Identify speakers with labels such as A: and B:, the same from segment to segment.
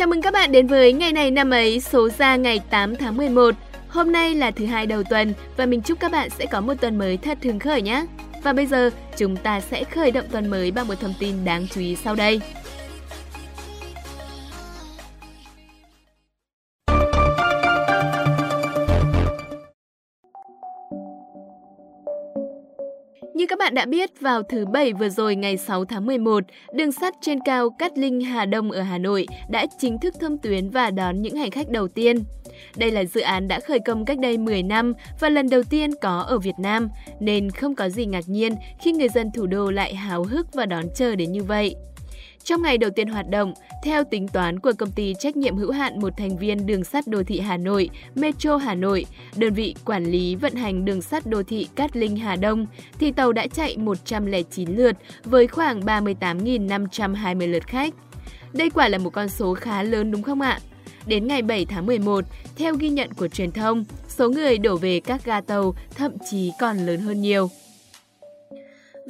A: Chào mừng các bạn đến với ngày này năm ấy, số ra ngày 8 tháng 11. Hôm nay là thứ hai đầu tuần và mình chúc các bạn sẽ có một tuần mới thật hứng khởi nhé. Và bây giờ, chúng ta sẽ khởi động tuần mới bằng một thông tin đáng chú ý sau đây. Bạn đã biết, vào thứ Bảy vừa rồi ngày 6 tháng 11, đường sắt trên cao Cát Linh Hà Đông ở Hà Nội đã chính thức thông tuyến và đón những hành khách đầu tiên. Đây là dự án đã khởi công cách đây 10 năm và lần đầu tiên có ở Việt Nam, nên không có gì ngạc nhiên khi người dân thủ đô lại háo hức và đón chờ đến như vậy. Trong ngày đầu tiên hoạt động, theo tính toán của công ty trách nhiệm hữu hạn một thành viên đường sắt đô thị Hà Nội, Metro Hà Nội, đơn vị quản lý vận hành đường sắt đô thị Cát Linh Hà Đông, thì tàu đã chạy 109 lượt với khoảng 38.520 lượt khách. Đây quả là một con số khá lớn đúng không ạ? Đến ngày 7 tháng 11, theo ghi nhận của truyền thông, số người đổ về các ga tàu thậm chí còn lớn hơn nhiều.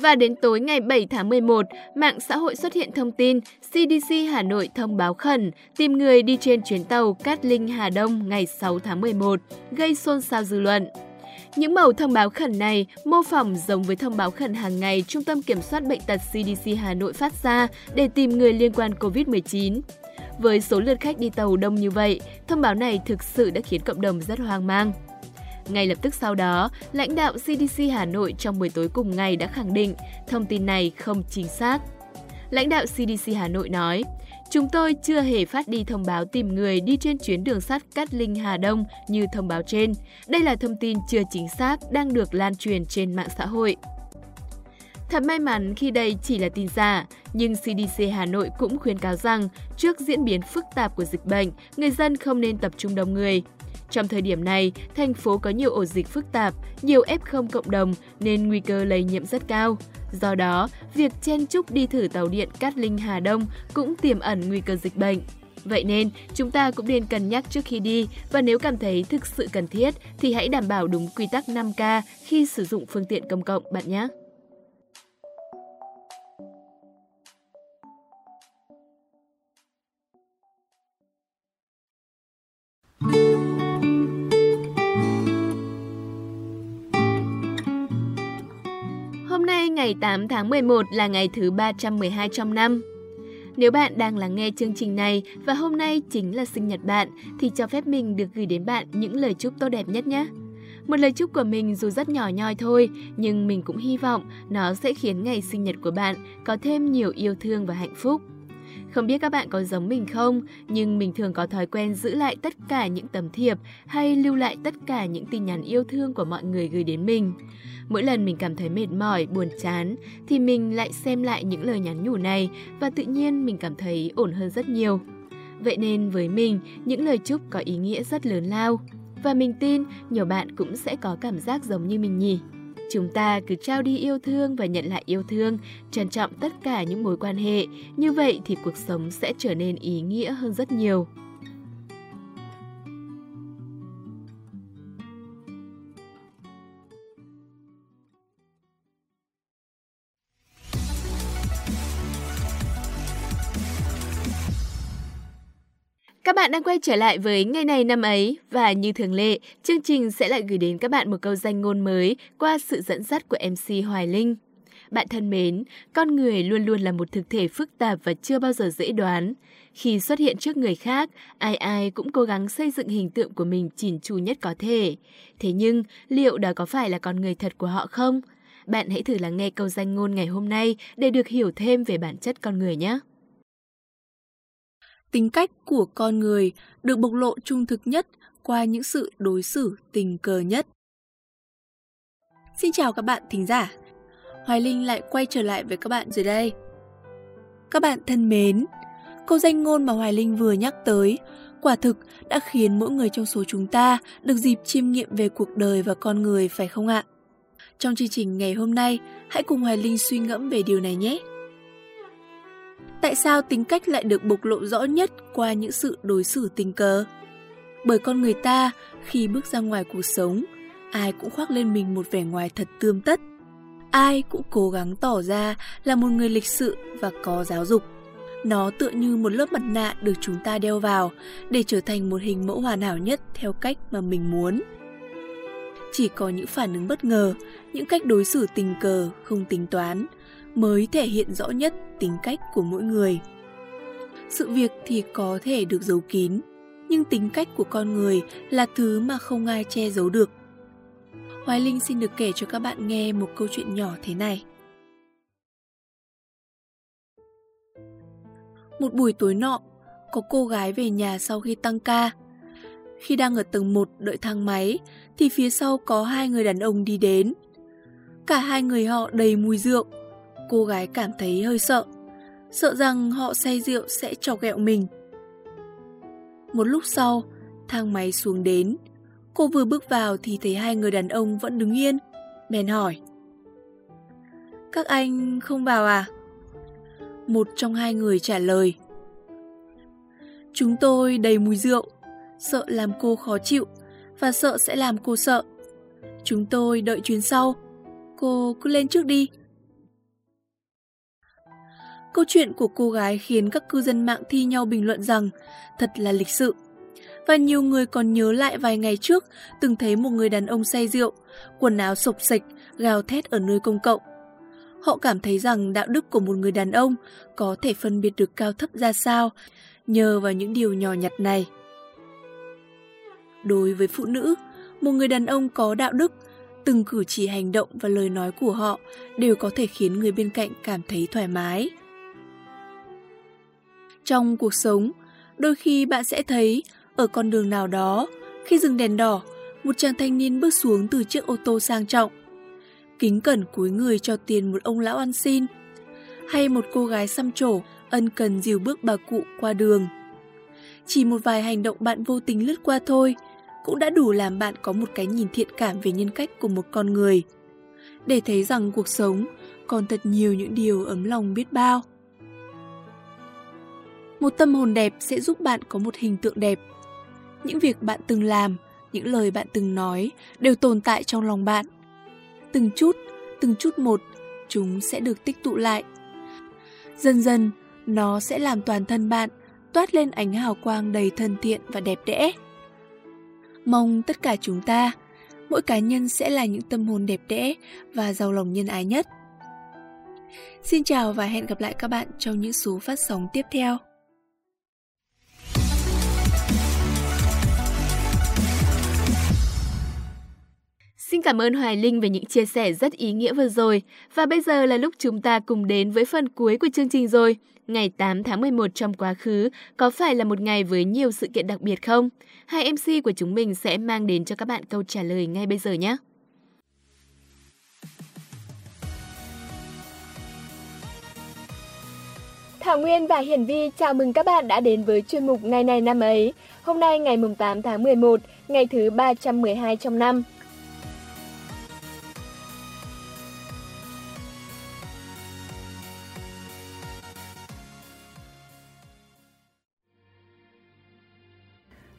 A: Và đến tối ngày 7 tháng 11, mạng xã hội xuất hiện thông tin CDC Hà Nội thông báo khẩn tìm người đi trên chuyến tàu Cát Linh Hà Đông ngày 6 tháng 11, gây xôn xao dư luận. Những mẫu thông báo khẩn này mô phỏng giống với thông báo khẩn hàng ngày Trung tâm Kiểm soát Bệnh tật CDC Hà Nội phát ra để tìm người liên quan COVID-19. Với số lượt khách đi tàu đông như vậy, thông báo này thực sự đã khiến cộng đồng rất hoang mang. Ngay lập tức sau đó, lãnh đạo CDC Hà Nội trong buổi tối cùng ngày đã khẳng định thông tin này không chính xác. Lãnh đạo CDC Hà Nội nói, Chúng tôi chưa hề phát đi thông báo tìm người đi trên chuyến đường sắt Cát Linh Hà Đông như thông báo trên. Đây là thông tin chưa chính xác đang được lan truyền trên mạng xã hội. Thật may mắn khi đây chỉ là tin giả, nhưng CDC Hà Nội cũng khuyến cáo rằng trước diễn biến phức tạp của dịch bệnh, người dân không nên tập trung đông người. Trong thời điểm này, thành phố có nhiều ổ dịch phức tạp, nhiều F0 cộng đồng nên nguy cơ lây nhiễm rất cao. Do đó, việc chen chúc đi thử tàu điện Cát Linh Hà Đông cũng tiềm ẩn nguy cơ dịch bệnh. Vậy nên, chúng ta cũng nên cân nhắc trước khi đi và nếu cảm thấy thực sự cần thiết thì hãy đảm bảo đúng quy tắc 5K khi sử dụng phương tiện công cộng bạn nhé. Ngày 8 tháng 11 là ngày thứ 312 trong năm. Nếu bạn đang lắng nghe chương trình này và hôm nay chính là sinh nhật bạn thì cho phép mình được gửi đến bạn những lời chúc tốt đẹp nhất nhé. Một lời chúc của mình dù rất nhỏ nhoi thôi, nhưng mình cũng hy vọng nó sẽ khiến ngày sinh nhật của bạn có thêm nhiều yêu thương và hạnh phúc. Không biết các bạn có giống mình không, nhưng mình thường có thói quen giữ lại tất cả những tấm thiệp hay lưu lại tất cả những tin nhắn yêu thương của mọi người gửi đến mình. Mỗi lần mình cảm thấy mệt mỏi, buồn chán thì mình lại xem lại những lời nhắn nhủ này và tự nhiên mình cảm thấy ổn hơn rất nhiều. Vậy nên với mình, những lời chúc có ý nghĩa rất lớn lao. Và mình tin nhiều bạn cũng sẽ có cảm giác giống như mình nhỉ. Chúng ta cứ trao đi yêu thương và nhận lại yêu thương, trân trọng tất cả những mối quan hệ, như vậy thì cuộc sống sẽ trở nên ý nghĩa hơn rất nhiều. Bạn đang quay trở lại với ngày này năm ấy và như thường lệ, chương trình sẽ lại gửi đến các bạn một câu danh ngôn mới qua sự dẫn dắt của MC Hoài Linh. Bạn thân mến, con người luôn luôn là một thực thể phức tạp và chưa bao giờ dễ đoán. Khi xuất hiện trước người khác, ai ai cũng cố gắng xây dựng hình tượng của mình chỉn chu nhất có thể. Thế nhưng, liệu đó có phải là con người thật của họ không? Bạn hãy thử lắng nghe câu danh ngôn ngày hôm nay để được hiểu thêm về bản chất con người nhé
B: tính cách của con người được bộc lộ trung thực nhất qua những sự đối xử tình cờ nhất. Xin chào các bạn thính giả. Hoài Linh lại quay trở lại với các bạn rồi đây. Các bạn thân mến, câu danh ngôn mà Hoài Linh vừa nhắc tới quả thực đã khiến mỗi người trong số chúng ta được dịp chiêm nghiệm về cuộc đời và con người phải không ạ? Trong chương trình ngày hôm nay, hãy cùng Hoài Linh suy ngẫm về điều này nhé. Tại sao tính cách lại được bộc lộ rõ nhất qua những sự đối xử tình cờ? Bởi con người ta khi bước ra ngoài cuộc sống, ai cũng khoác lên mình một vẻ ngoài thật tươm tất. Ai cũng cố gắng tỏ ra là một người lịch sự và có giáo dục. Nó tựa như một lớp mặt nạ được chúng ta đeo vào để trở thành một hình mẫu hoàn hảo nhất theo cách mà mình muốn. Chỉ có những phản ứng bất ngờ, những cách đối xử tình cờ, không tính toán mới thể hiện rõ nhất tính cách của mỗi người. Sự việc thì có thể được giấu kín, nhưng tính cách của con người là thứ mà không ai che giấu được. Hoài Linh xin được kể cho các bạn nghe một câu chuyện nhỏ thế này. Một buổi tối nọ, có cô gái về nhà sau khi tăng ca. Khi đang ở tầng 1 đợi thang máy, thì phía sau có hai người đàn ông đi đến. Cả hai người họ đầy mùi rượu. Cô gái cảm thấy hơi sợ, sợ rằng họ say rượu sẽ chọc ghẹo mình. Một lúc sau, thang máy xuống đến. Cô vừa bước vào thì thấy hai người đàn ông vẫn đứng yên. Bèn hỏi. Các anh không vào à? Một trong hai người trả lời. Chúng tôi đầy mùi rượu, sợ làm cô khó chịu và sợ sẽ làm cô sợ. Chúng tôi đợi chuyến sau. Cô cứ lên trước đi. Câu chuyện của cô gái khiến các cư dân mạng thi nhau bình luận rằng thật là lịch sự. Và nhiều người còn nhớ lại vài ngày trước từng thấy một người đàn ông say rượu, quần áo sộc sạch, gào thét ở nơi công cộng. Họ cảm thấy rằng đạo đức của một người đàn ông có thể phân biệt được cao thấp ra sao nhờ vào những điều nhỏ nhặt này. Đối với phụ nữ, một người đàn ông có đạo đức, từng cử chỉ hành động và lời nói của họ đều có thể khiến người bên cạnh cảm thấy thoải mái. Trong cuộc sống, đôi khi bạn sẽ thấy ở con đường nào đó, khi dừng đèn đỏ, một chàng thanh niên bước xuống từ chiếc ô tô sang trọng. Kính cẩn cúi người cho tiền một ông lão ăn xin. Hay một cô gái xăm trổ ân cần dìu bước bà cụ qua đường. Chỉ một vài hành động bạn vô tình lướt qua thôi, cũng đã đủ làm bạn có một cái nhìn thiện cảm về nhân cách của một con người. Để thấy rằng cuộc sống còn thật nhiều những điều ấm lòng biết bao. Một tâm hồn đẹp sẽ giúp bạn có một hình tượng đẹp. Những việc bạn từng làm, những lời bạn từng nói đều tồn tại trong lòng bạn. Từng chút, từng chút một, chúng sẽ được tích tụ lại. Dần dần, nó sẽ làm toàn thân bạn toát lên ánh hào quang đầy thân thiện và đẹp đẽ. Mong tất cả chúng ta, mỗi cá nhân sẽ là những tâm hồn đẹp đẽ và giàu lòng nhân ái nhất. Xin chào và hẹn gặp lại các bạn trong những số phát sóng tiếp theo.
C: Xin cảm ơn Hoài Linh về những chia sẻ rất ý nghĩa vừa rồi. Và bây giờ là lúc chúng ta cùng đến với phần cuối của chương trình rồi. Ngày 8 tháng 11 trong quá khứ có phải là một ngày với nhiều sự kiện đặc biệt không? Hai MC của chúng mình sẽ mang đến cho các bạn câu trả lời ngay bây giờ nhé. Thảo Nguyên và Hiển Vi chào mừng các bạn đã đến với chuyên mục Ngày này năm ấy. Hôm nay ngày 8 tháng 11, ngày thứ 312 trong năm.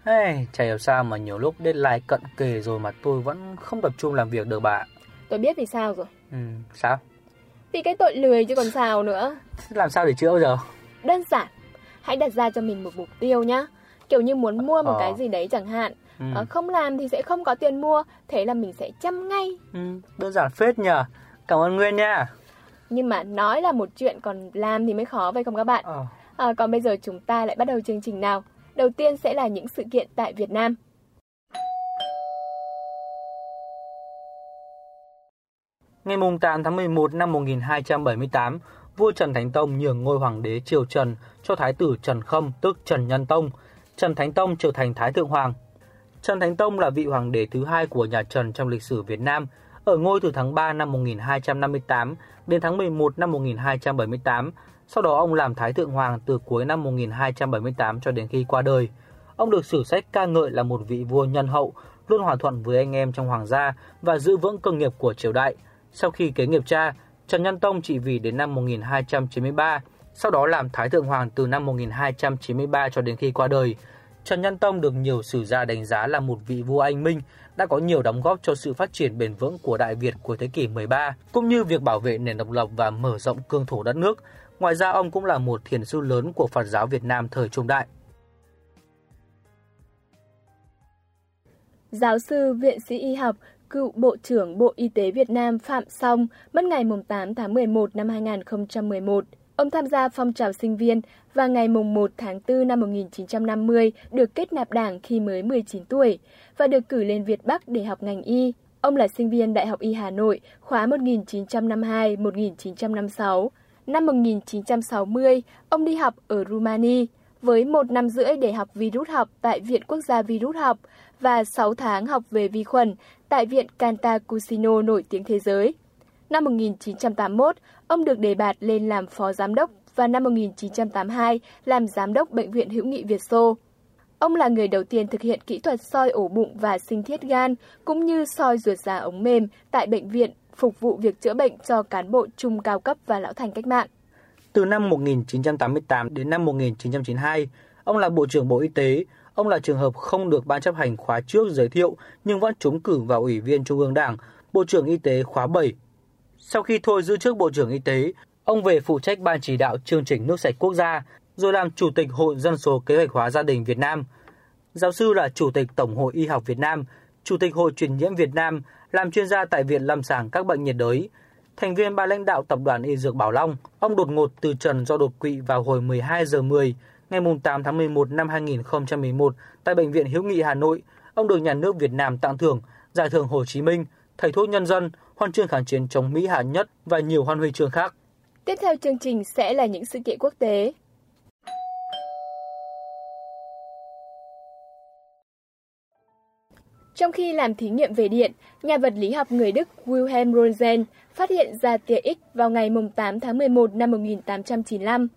D: Hey, chả hiểu sao mà nhiều lúc deadline cận kề rồi mà tôi vẫn không tập trung làm việc được bà
C: Tôi biết vì sao rồi.
D: Ừ, sao?
C: Vì cái tội lười chứ còn sao nữa.
D: Làm sao để chữa bây giờ?
C: Đơn giản, hãy đặt ra cho mình một mục tiêu nhá. Kiểu như muốn mua một ờ. cái gì đấy chẳng hạn. Ừ. À, không làm thì sẽ không có tiền mua, thế là mình sẽ chăm ngay.
D: Ừ, đơn giản phết nhờ. Cảm ơn Nguyên nha.
C: Nhưng mà nói là một chuyện còn làm thì mới khó phải không các bạn? Ờ. À, còn bây giờ chúng ta lại bắt đầu chương trình nào. Đầu tiên sẽ là những sự kiện tại Việt Nam.
D: Ngày 8 tháng 11 năm 1278, vua Trần Thánh Tông nhường ngôi hoàng đế triều Trần cho thái tử Trần Khâm tức Trần Nhân Tông. Trần Thánh Tông trở thành Thái Thượng Hoàng. Trần Thánh Tông là vị hoàng đế thứ hai của nhà Trần trong lịch sử Việt Nam, ở ngôi từ tháng 3 năm 1258 đến tháng 11 năm 1278 sau đó ông làm Thái Thượng Hoàng từ cuối năm 1278 cho đến khi qua đời. Ông được sử sách ca ngợi là một vị vua nhân hậu, luôn hòa thuận với anh em trong hoàng gia và giữ vững cơ nghiệp của triều đại. Sau khi kế nghiệp cha, Trần Nhân Tông trị vì đến năm 1293, sau đó làm Thái Thượng Hoàng từ năm 1293 cho đến khi qua đời. Trần Nhân Tông được nhiều sử gia đánh giá là một vị vua anh minh, đã có nhiều đóng góp cho sự phát triển bền vững của Đại Việt của thế kỷ 13, cũng như việc bảo vệ nền độc lập và mở rộng cương thổ đất nước. Ngoài ra, ông cũng là một thiền sư lớn của Phật giáo Việt Nam thời Trung Đại.
C: Giáo sư, viện sĩ y học, cựu Bộ trưởng Bộ Y tế Việt Nam Phạm Song mất ngày 8 tháng 11 năm 2011. Ông tham gia phong trào sinh viên và ngày 1 tháng 4 năm 1950 được kết nạp đảng khi mới 19 tuổi và được cử lên Việt Bắc để học ngành y. Ông là sinh viên Đại học Y Hà Nội khóa 1952-1956. Năm 1960, ông đi học ở Rumani với một năm rưỡi để học virus học tại Viện Quốc gia Virus học và 6 tháng học về vi khuẩn tại Viện Cantacuzino nổi tiếng thế giới. Năm 1981, ông được đề bạt lên làm phó giám đốc và năm 1982 làm giám đốc Bệnh viện Hữu nghị Việt Xô. Ông là người đầu tiên thực hiện kỹ thuật soi ổ bụng và sinh thiết gan, cũng như soi ruột già ống mềm tại bệnh viện phục vụ việc chữa bệnh cho cán bộ trung cao cấp và lão thành cách mạng.
D: Từ năm 1988 đến năm 1992, ông là Bộ trưởng Bộ Y tế. Ông là trường hợp không được Ban chấp hành khóa trước giới thiệu nhưng vẫn trúng cử vào Ủy viên Trung ương Đảng, Bộ trưởng Y tế khóa 7. Sau khi thôi giữ chức Bộ trưởng Y tế, ông về phụ trách Ban chỉ đạo chương trình nước sạch quốc gia, rồi làm Chủ tịch Hội Dân số Kế hoạch hóa gia đình Việt Nam. Giáo sư là Chủ tịch Tổng hội Y học Việt Nam, Chủ tịch Hội truyền nhiễm Việt Nam, làm chuyên gia tại Viện Lâm sàng các bệnh nhiệt đới, thành viên ban lãnh đạo tập đoàn Y Dược Bảo Long, ông đột ngột từ trần do đột quỵ vào hồi 12 giờ 10 ngày 8 tháng 11 năm 2011 tại Bệnh viện Hiếu nghị Hà Nội. Ông được nhà nước Việt Nam tặng thưởng Giải thưởng Hồ Chí Minh, Thầy thuốc nhân dân, Huân chương kháng chiến chống Mỹ hạng Nhất và nhiều huân huy chương khác.
C: Tiếp theo chương trình sẽ là những sự kiện quốc tế. Trong khi làm thí nghiệm về điện, nhà vật lý học người Đức Wilhelm roentgen phát hiện ra tia X vào ngày 8 tháng 11 năm 1895.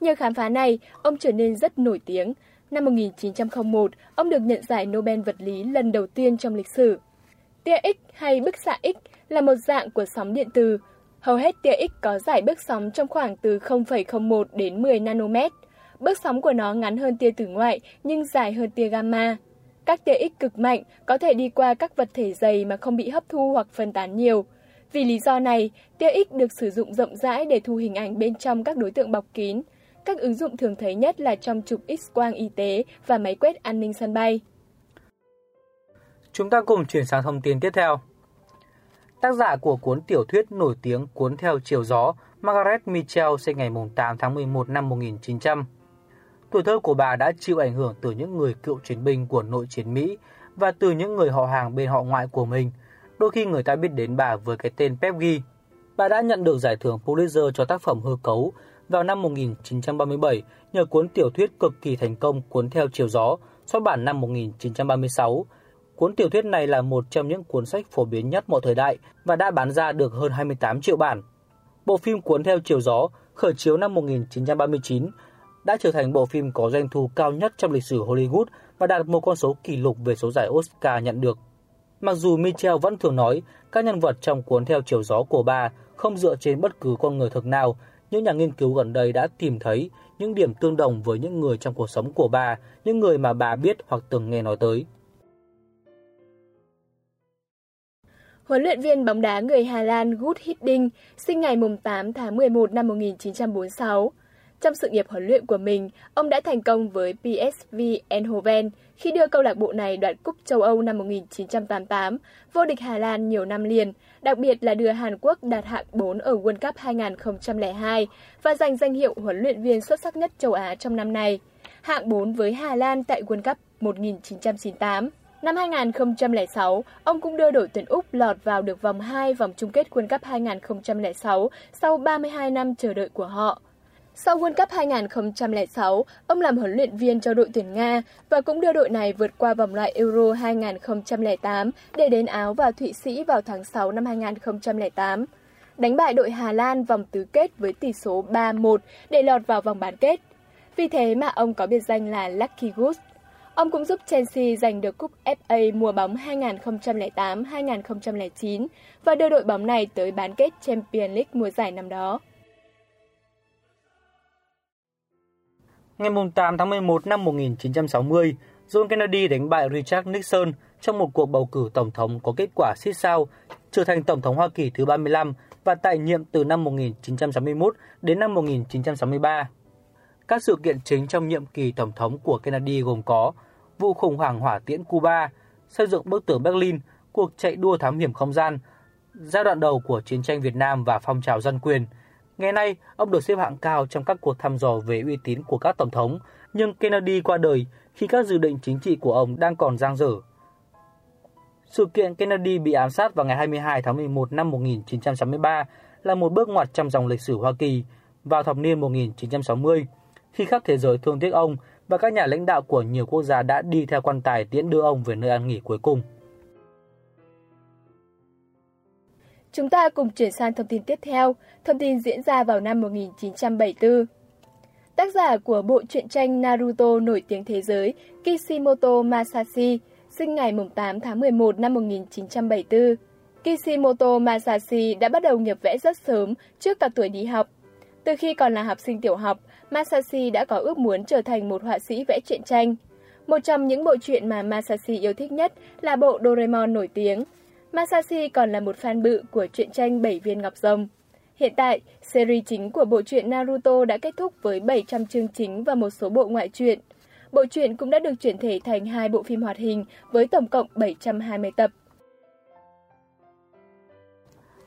C: Nhờ khám phá này, ông trở nên rất nổi tiếng. Năm 1901, ông được nhận giải Nobel vật lý lần đầu tiên trong lịch sử. Tia X hay bức xạ X là một dạng của sóng điện từ. Hầu hết tia X có giải bước sóng trong khoảng từ 0,01 đến 10 nanomet. Bước sóng của nó ngắn hơn tia tử ngoại nhưng dài hơn tia gamma. Các tia X cực mạnh có thể đi qua các vật thể dày mà không bị hấp thu hoặc phân tán nhiều. Vì lý do này, tia X được sử dụng rộng rãi để thu hình ảnh bên trong các đối tượng bọc kín. Các ứng dụng thường thấy nhất là trong chụp X-quang y tế và máy quét an ninh sân bay.
D: Chúng ta cùng chuyển sang thông tin tiếp theo. Tác giả của cuốn tiểu thuyết nổi tiếng Cuốn theo chiều gió, Margaret Mitchell sinh ngày 8 tháng 11 năm 1900. Tuổi thơ của bà đã chịu ảnh hưởng từ những người cựu chiến binh của nội chiến Mỹ và từ những người họ hàng bên họ ngoại của mình. Đôi khi người ta biết đến bà với cái tên Peggy. Bà đã nhận được giải thưởng Pulitzer cho tác phẩm hư cấu vào năm 1937 nhờ cuốn tiểu thuyết cực kỳ thành công Cuốn theo chiều gió, xuất bản năm 1936. Cuốn tiểu thuyết này là một trong những cuốn sách phổ biến nhất mọi thời đại và đã bán ra được hơn 28 triệu bản. Bộ phim Cuốn theo chiều gió khởi chiếu năm 1939 đã trở thành bộ phim có doanh thu cao nhất trong lịch sử Hollywood và đạt một con số kỷ lục về số giải Oscar nhận được. Mặc dù Michelle vẫn thường nói các nhân vật trong cuốn theo chiều gió của bà không dựa trên bất cứ con người thực nào, những nhà nghiên cứu gần đây đã tìm thấy những điểm tương đồng với những người trong cuộc sống của bà, những người mà bà biết hoặc từng nghe nói tới.
C: Huấn luyện viên bóng đá người Hà Lan Gut Hiddink sinh ngày 8 tháng 11 năm 1946. Trong sự nghiệp huấn luyện của mình, ông đã thành công với PSV Eindhoven khi đưa câu lạc bộ này đoạt cúp châu Âu năm 1988, vô địch Hà Lan nhiều năm liền, đặc biệt là đưa Hàn Quốc đạt hạng 4 ở World Cup 2002 và giành danh hiệu huấn luyện viên xuất sắc nhất châu Á trong năm này. Hạng 4 với Hà Lan tại World Cup 1998. Năm 2006, ông cũng đưa đội tuyển Úc lọt vào được vòng 2 vòng chung kết World Cup 2006 sau 32 năm chờ đợi của họ. Sau World Cup 2006, ông làm huấn luyện viên cho đội tuyển Nga và cũng đưa đội này vượt qua vòng loại Euro 2008 để đến Áo và Thụy Sĩ vào tháng 6 năm 2008. Đánh bại đội Hà Lan vòng tứ kết với tỷ số 3-1 để lọt vào vòng bán kết. Vì thế mà ông có biệt danh là Lucky Goose. Ông cũng giúp Chelsea giành được cúp FA mùa bóng 2008-2009 và đưa đội bóng này tới bán kết Champions League mùa giải năm đó.
D: Ngày 8 tháng 11 năm 1960, John Kennedy đánh bại Richard Nixon trong một cuộc bầu cử tổng thống có kết quả xít sao, trở thành tổng thống Hoa Kỳ thứ 35 và tại nhiệm từ năm 1961 đến năm 1963. Các sự kiện chính trong nhiệm kỳ tổng thống của Kennedy gồm có vụ khủng hoảng hỏa tiễn Cuba, xây dựng bức tường Berlin, cuộc chạy đua thám hiểm không gian, giai đoạn đầu của chiến tranh Việt Nam và phong trào dân quyền. Ngày nay, ông được xếp hạng cao trong các cuộc thăm dò về uy tín của các tổng thống, nhưng Kennedy qua đời khi các dự định chính trị của ông đang còn dang dở. Sự kiện Kennedy bị ám sát vào ngày 22 tháng 11 năm 1963 là một bước ngoặt trong dòng lịch sử Hoa Kỳ vào thập niên 1960, khi khắp thế giới thương tiếc ông và các nhà lãnh đạo của nhiều quốc gia đã đi theo quan tài tiễn đưa ông về nơi an nghỉ cuối cùng.
C: Chúng ta cùng chuyển sang thông tin tiếp theo, thông tin diễn ra vào năm 1974. Tác giả của bộ truyện tranh Naruto nổi tiếng thế giới Kishimoto Masashi sinh ngày 8 tháng 11 năm 1974. Kishimoto Masashi đã bắt đầu nghiệp vẽ rất sớm trước cả tuổi đi học. Từ khi còn là học sinh tiểu học, Masashi đã có ước muốn trở thành một họa sĩ vẽ truyện tranh. Một trong những bộ truyện mà Masashi yêu thích nhất là bộ Doraemon nổi tiếng. Masashi còn là một fan bự của truyện tranh Bảy viên ngọc rồng. Hiện tại, series chính của bộ truyện Naruto đã kết thúc với 700 chương chính và một số bộ ngoại truyện. Bộ truyện cũng đã được chuyển thể thành hai bộ phim hoạt hình với tổng cộng 720 tập.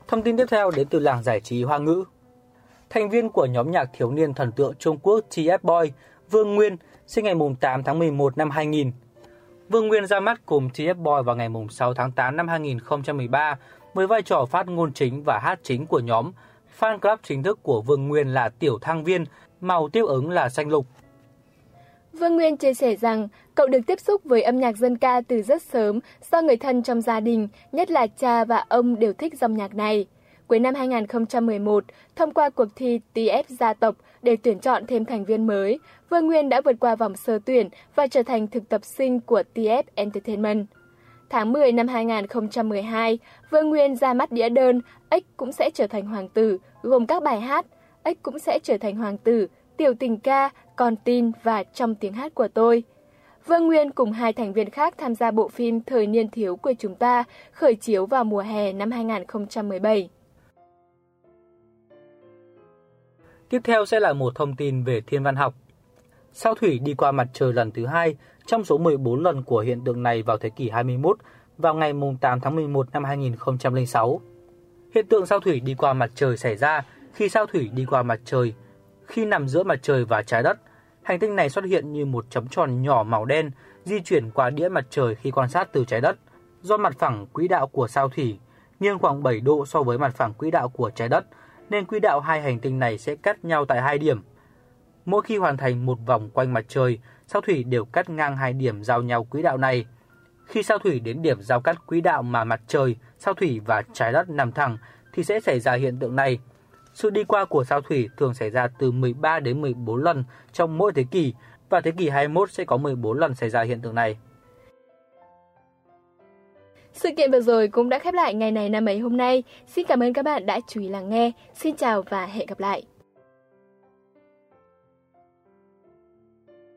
D: Thông tin tiếp theo đến từ làng giải trí Hoa ngữ. Thành viên của nhóm nhạc thiếu niên thần tượng Trung Quốc TF Boy, Vương Nguyên, sinh ngày 8 tháng 11 năm 2000. Vương Nguyên ra mắt cùng TF Boy vào ngày 6 tháng 8 năm 2013 với vai trò phát ngôn chính và hát chính của nhóm. Fan club chính thức của Vương Nguyên là Tiểu Thăng Viên, màu tiếp ứng là xanh lục.
C: Vương Nguyên chia sẻ rằng cậu được tiếp xúc với âm nhạc dân ca từ rất sớm do người thân trong gia đình, nhất là cha và ông đều thích dòng nhạc này. Cuối năm 2011, thông qua cuộc thi TF gia tộc để tuyển chọn thêm thành viên mới, Vương Nguyên đã vượt qua vòng sơ tuyển và trở thành thực tập sinh của TF Entertainment. Tháng 10 năm 2012, Vương Nguyên ra mắt đĩa đơn Ếch cũng sẽ trở thành hoàng tử, gồm các bài hát Ếch cũng sẽ trở thành hoàng tử, Tiểu tình ca, Con tin và Trong tiếng hát của tôi. Vương Nguyên cùng hai thành viên khác tham gia bộ phim Thời niên thiếu của chúng ta, khởi chiếu vào mùa hè năm 2017.
D: Tiếp theo sẽ là một thông tin về thiên văn học. Sao thủy đi qua mặt trời lần thứ hai trong số 14 lần của hiện tượng này vào thế kỷ 21 vào ngày 8 tháng 11 năm 2006. Hiện tượng sao thủy đi qua mặt trời xảy ra khi sao thủy đi qua mặt trời. Khi nằm giữa mặt trời và trái đất, hành tinh này xuất hiện như một chấm tròn nhỏ màu đen di chuyển qua đĩa mặt trời khi quan sát từ trái đất. Do mặt phẳng quỹ đạo của sao thủy nghiêng khoảng 7 độ so với mặt phẳng quỹ đạo của trái đất, nên quỹ đạo hai hành tinh này sẽ cắt nhau tại hai điểm. Mỗi khi hoàn thành một vòng quanh mặt trời, sao thủy đều cắt ngang hai điểm giao nhau quỹ đạo này. Khi sao thủy đến điểm giao cắt quỹ đạo mà mặt trời, sao thủy và trái đất nằm thẳng thì sẽ xảy ra hiện tượng này. Sự đi qua của sao thủy thường xảy ra từ 13 đến 14 lần trong mỗi thế kỷ và thế kỷ 21 sẽ có 14 lần xảy ra hiện tượng này.
C: Sự kiện vừa rồi cũng đã khép lại ngày này năm ấy hôm nay. Xin cảm ơn các bạn đã chú ý lắng nghe. Xin chào và hẹn gặp lại.